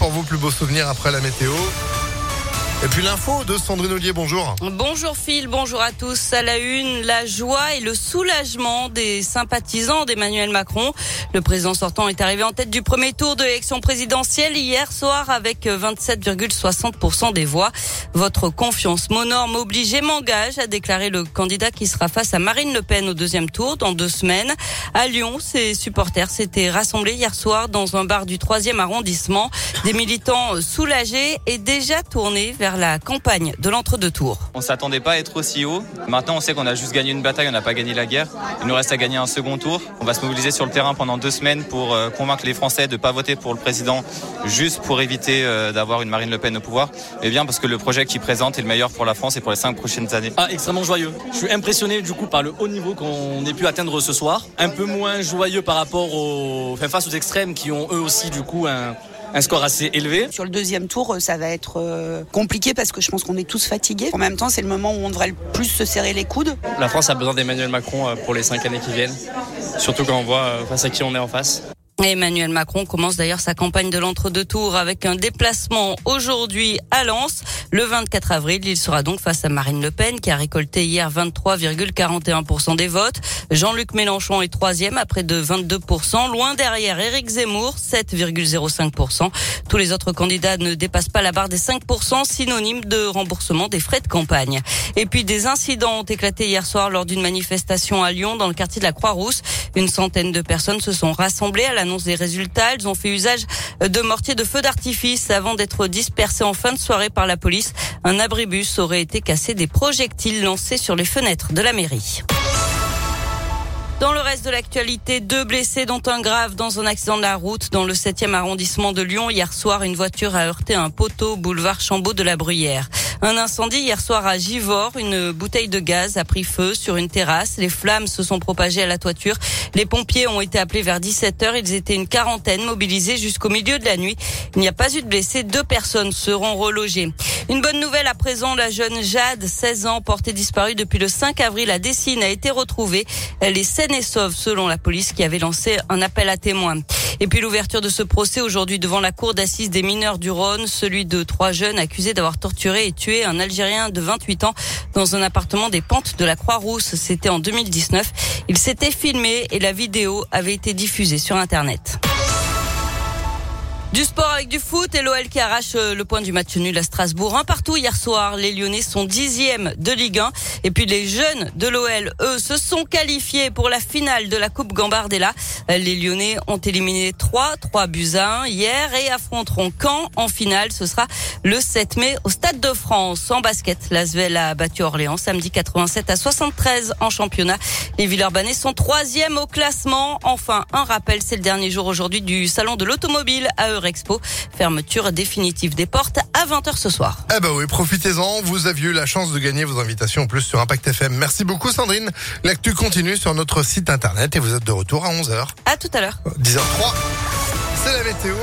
pour vos plus beaux souvenirs après la météo. Et puis l'info de Sandrine Ollier, bonjour. Bonjour Phil, bonjour à tous. À la une, la joie et le soulagement des sympathisants d'Emmanuel Macron. Le président sortant est arrivé en tête du premier tour de l'élection présidentielle hier soir avec 27,60% des voix. Votre confiance, mon norme oblige et m'engage, a déclaré le candidat qui sera face à Marine Le Pen au deuxième tour dans deux semaines. À Lyon, ses supporters s'étaient rassemblés hier soir dans un bar du troisième arrondissement. Des militants soulagés et déjà tournés vers la campagne de l'entre-deux tours. On s'attendait pas à être aussi haut. Maintenant, on sait qu'on a juste gagné une bataille, on n'a pas gagné la guerre. Il nous reste à gagner un second tour. On va se mobiliser sur le terrain pendant deux semaines pour euh, convaincre les Français de ne pas voter pour le président juste pour éviter euh, d'avoir une Marine Le Pen au pouvoir. Et bien parce que le projet qu'il présente est le meilleur pour la France et pour les cinq prochaines années. Ah, extrêmement joyeux. Je suis impressionné du coup par le haut niveau qu'on ait pu atteindre ce soir. Un peu moins joyeux par rapport aux, enfin, face aux extrêmes qui ont eux aussi du coup un un score assez élevé. Sur le deuxième tour, ça va être euh, compliqué parce que je pense qu'on est tous fatigués. En même temps, c'est le moment où on devrait le plus se serrer les coudes. La France a besoin d'Emmanuel Macron euh, pour les cinq années qui viennent, surtout quand on voit euh, face à qui on est en face. Emmanuel Macron commence d'ailleurs sa campagne de l'entre-deux tours avec un déplacement aujourd'hui à Lens. Le 24 avril, il sera donc face à Marine Le Pen qui a récolté hier 23,41% des votes. Jean-Luc Mélenchon est troisième à près de 22%, loin derrière Éric Zemmour, 7,05%. Tous les autres candidats ne dépassent pas la barre des 5%, synonyme de remboursement des frais de campagne. Et puis des incidents ont éclaté hier soir lors d'une manifestation à Lyon dans le quartier de la Croix-Rousse. Une centaine de personnes se sont rassemblées résultats. Elles ont fait usage de mortiers de feu d'artifice avant d'être dispersées en fin de soirée par la police. Un abribus aurait été cassé des projectiles lancés sur les fenêtres de la mairie. Dans le reste de l'actualité, deux blessés dont un grave dans un accident de la route dans le 7e arrondissement de Lyon. Hier soir, une voiture a heurté un poteau boulevard Chambaud de la Bruyère. Un incendie hier soir à Givors. Une bouteille de gaz a pris feu sur une terrasse. Les flammes se sont propagées à la toiture. Les pompiers ont été appelés vers 17 heures. Ils étaient une quarantaine mobilisés jusqu'au milieu de la nuit. Il n'y a pas eu de blessés. Deux personnes seront relogées. Une bonne nouvelle à présent. La jeune Jade, 16 ans, portée disparue depuis le 5 avril à Dessine, a été retrouvée. Elle est saine et sauve selon la police qui avait lancé un appel à témoins. Et puis l'ouverture de ce procès aujourd'hui devant la cour d'assises des mineurs du Rhône, celui de trois jeunes accusés d'avoir torturé et tué un Algérien de 28 ans dans un appartement des pentes de la Croix-Rousse. C'était en 2019. Il s'était filmé et la vidéo avait été diffusée sur Internet. Du sport avec du foot et l'OL qui arrache euh, le point du match nul à Strasbourg. Un partout hier soir. Les Lyonnais sont dixièmes de Ligue 1. Et puis les jeunes de l'OL, eux, se sont qualifiés pour la finale de la Coupe Gambardella. Les Lyonnais ont éliminé 3, 3 buts à 1 hier et affronteront Caen en finale. Ce sera le 7 mai au Stade de France. En basket, l'Asvel a battu Orléans samedi 87 à 73 en championnat. Les Villeurbanais sont troisièmes au classement. Enfin, un rappel, c'est le dernier jour aujourd'hui du salon de l'automobile à Expo. Fermeture définitive des portes à 20h ce soir. Eh ben oui, profitez-en. Vous aviez eu la chance de gagner vos invitations en plus sur Impact FM. Merci beaucoup Sandrine. L'actu continue sur notre site internet et vous êtes de retour à 11h. À tout à l'heure. 10h03. C'est la météo.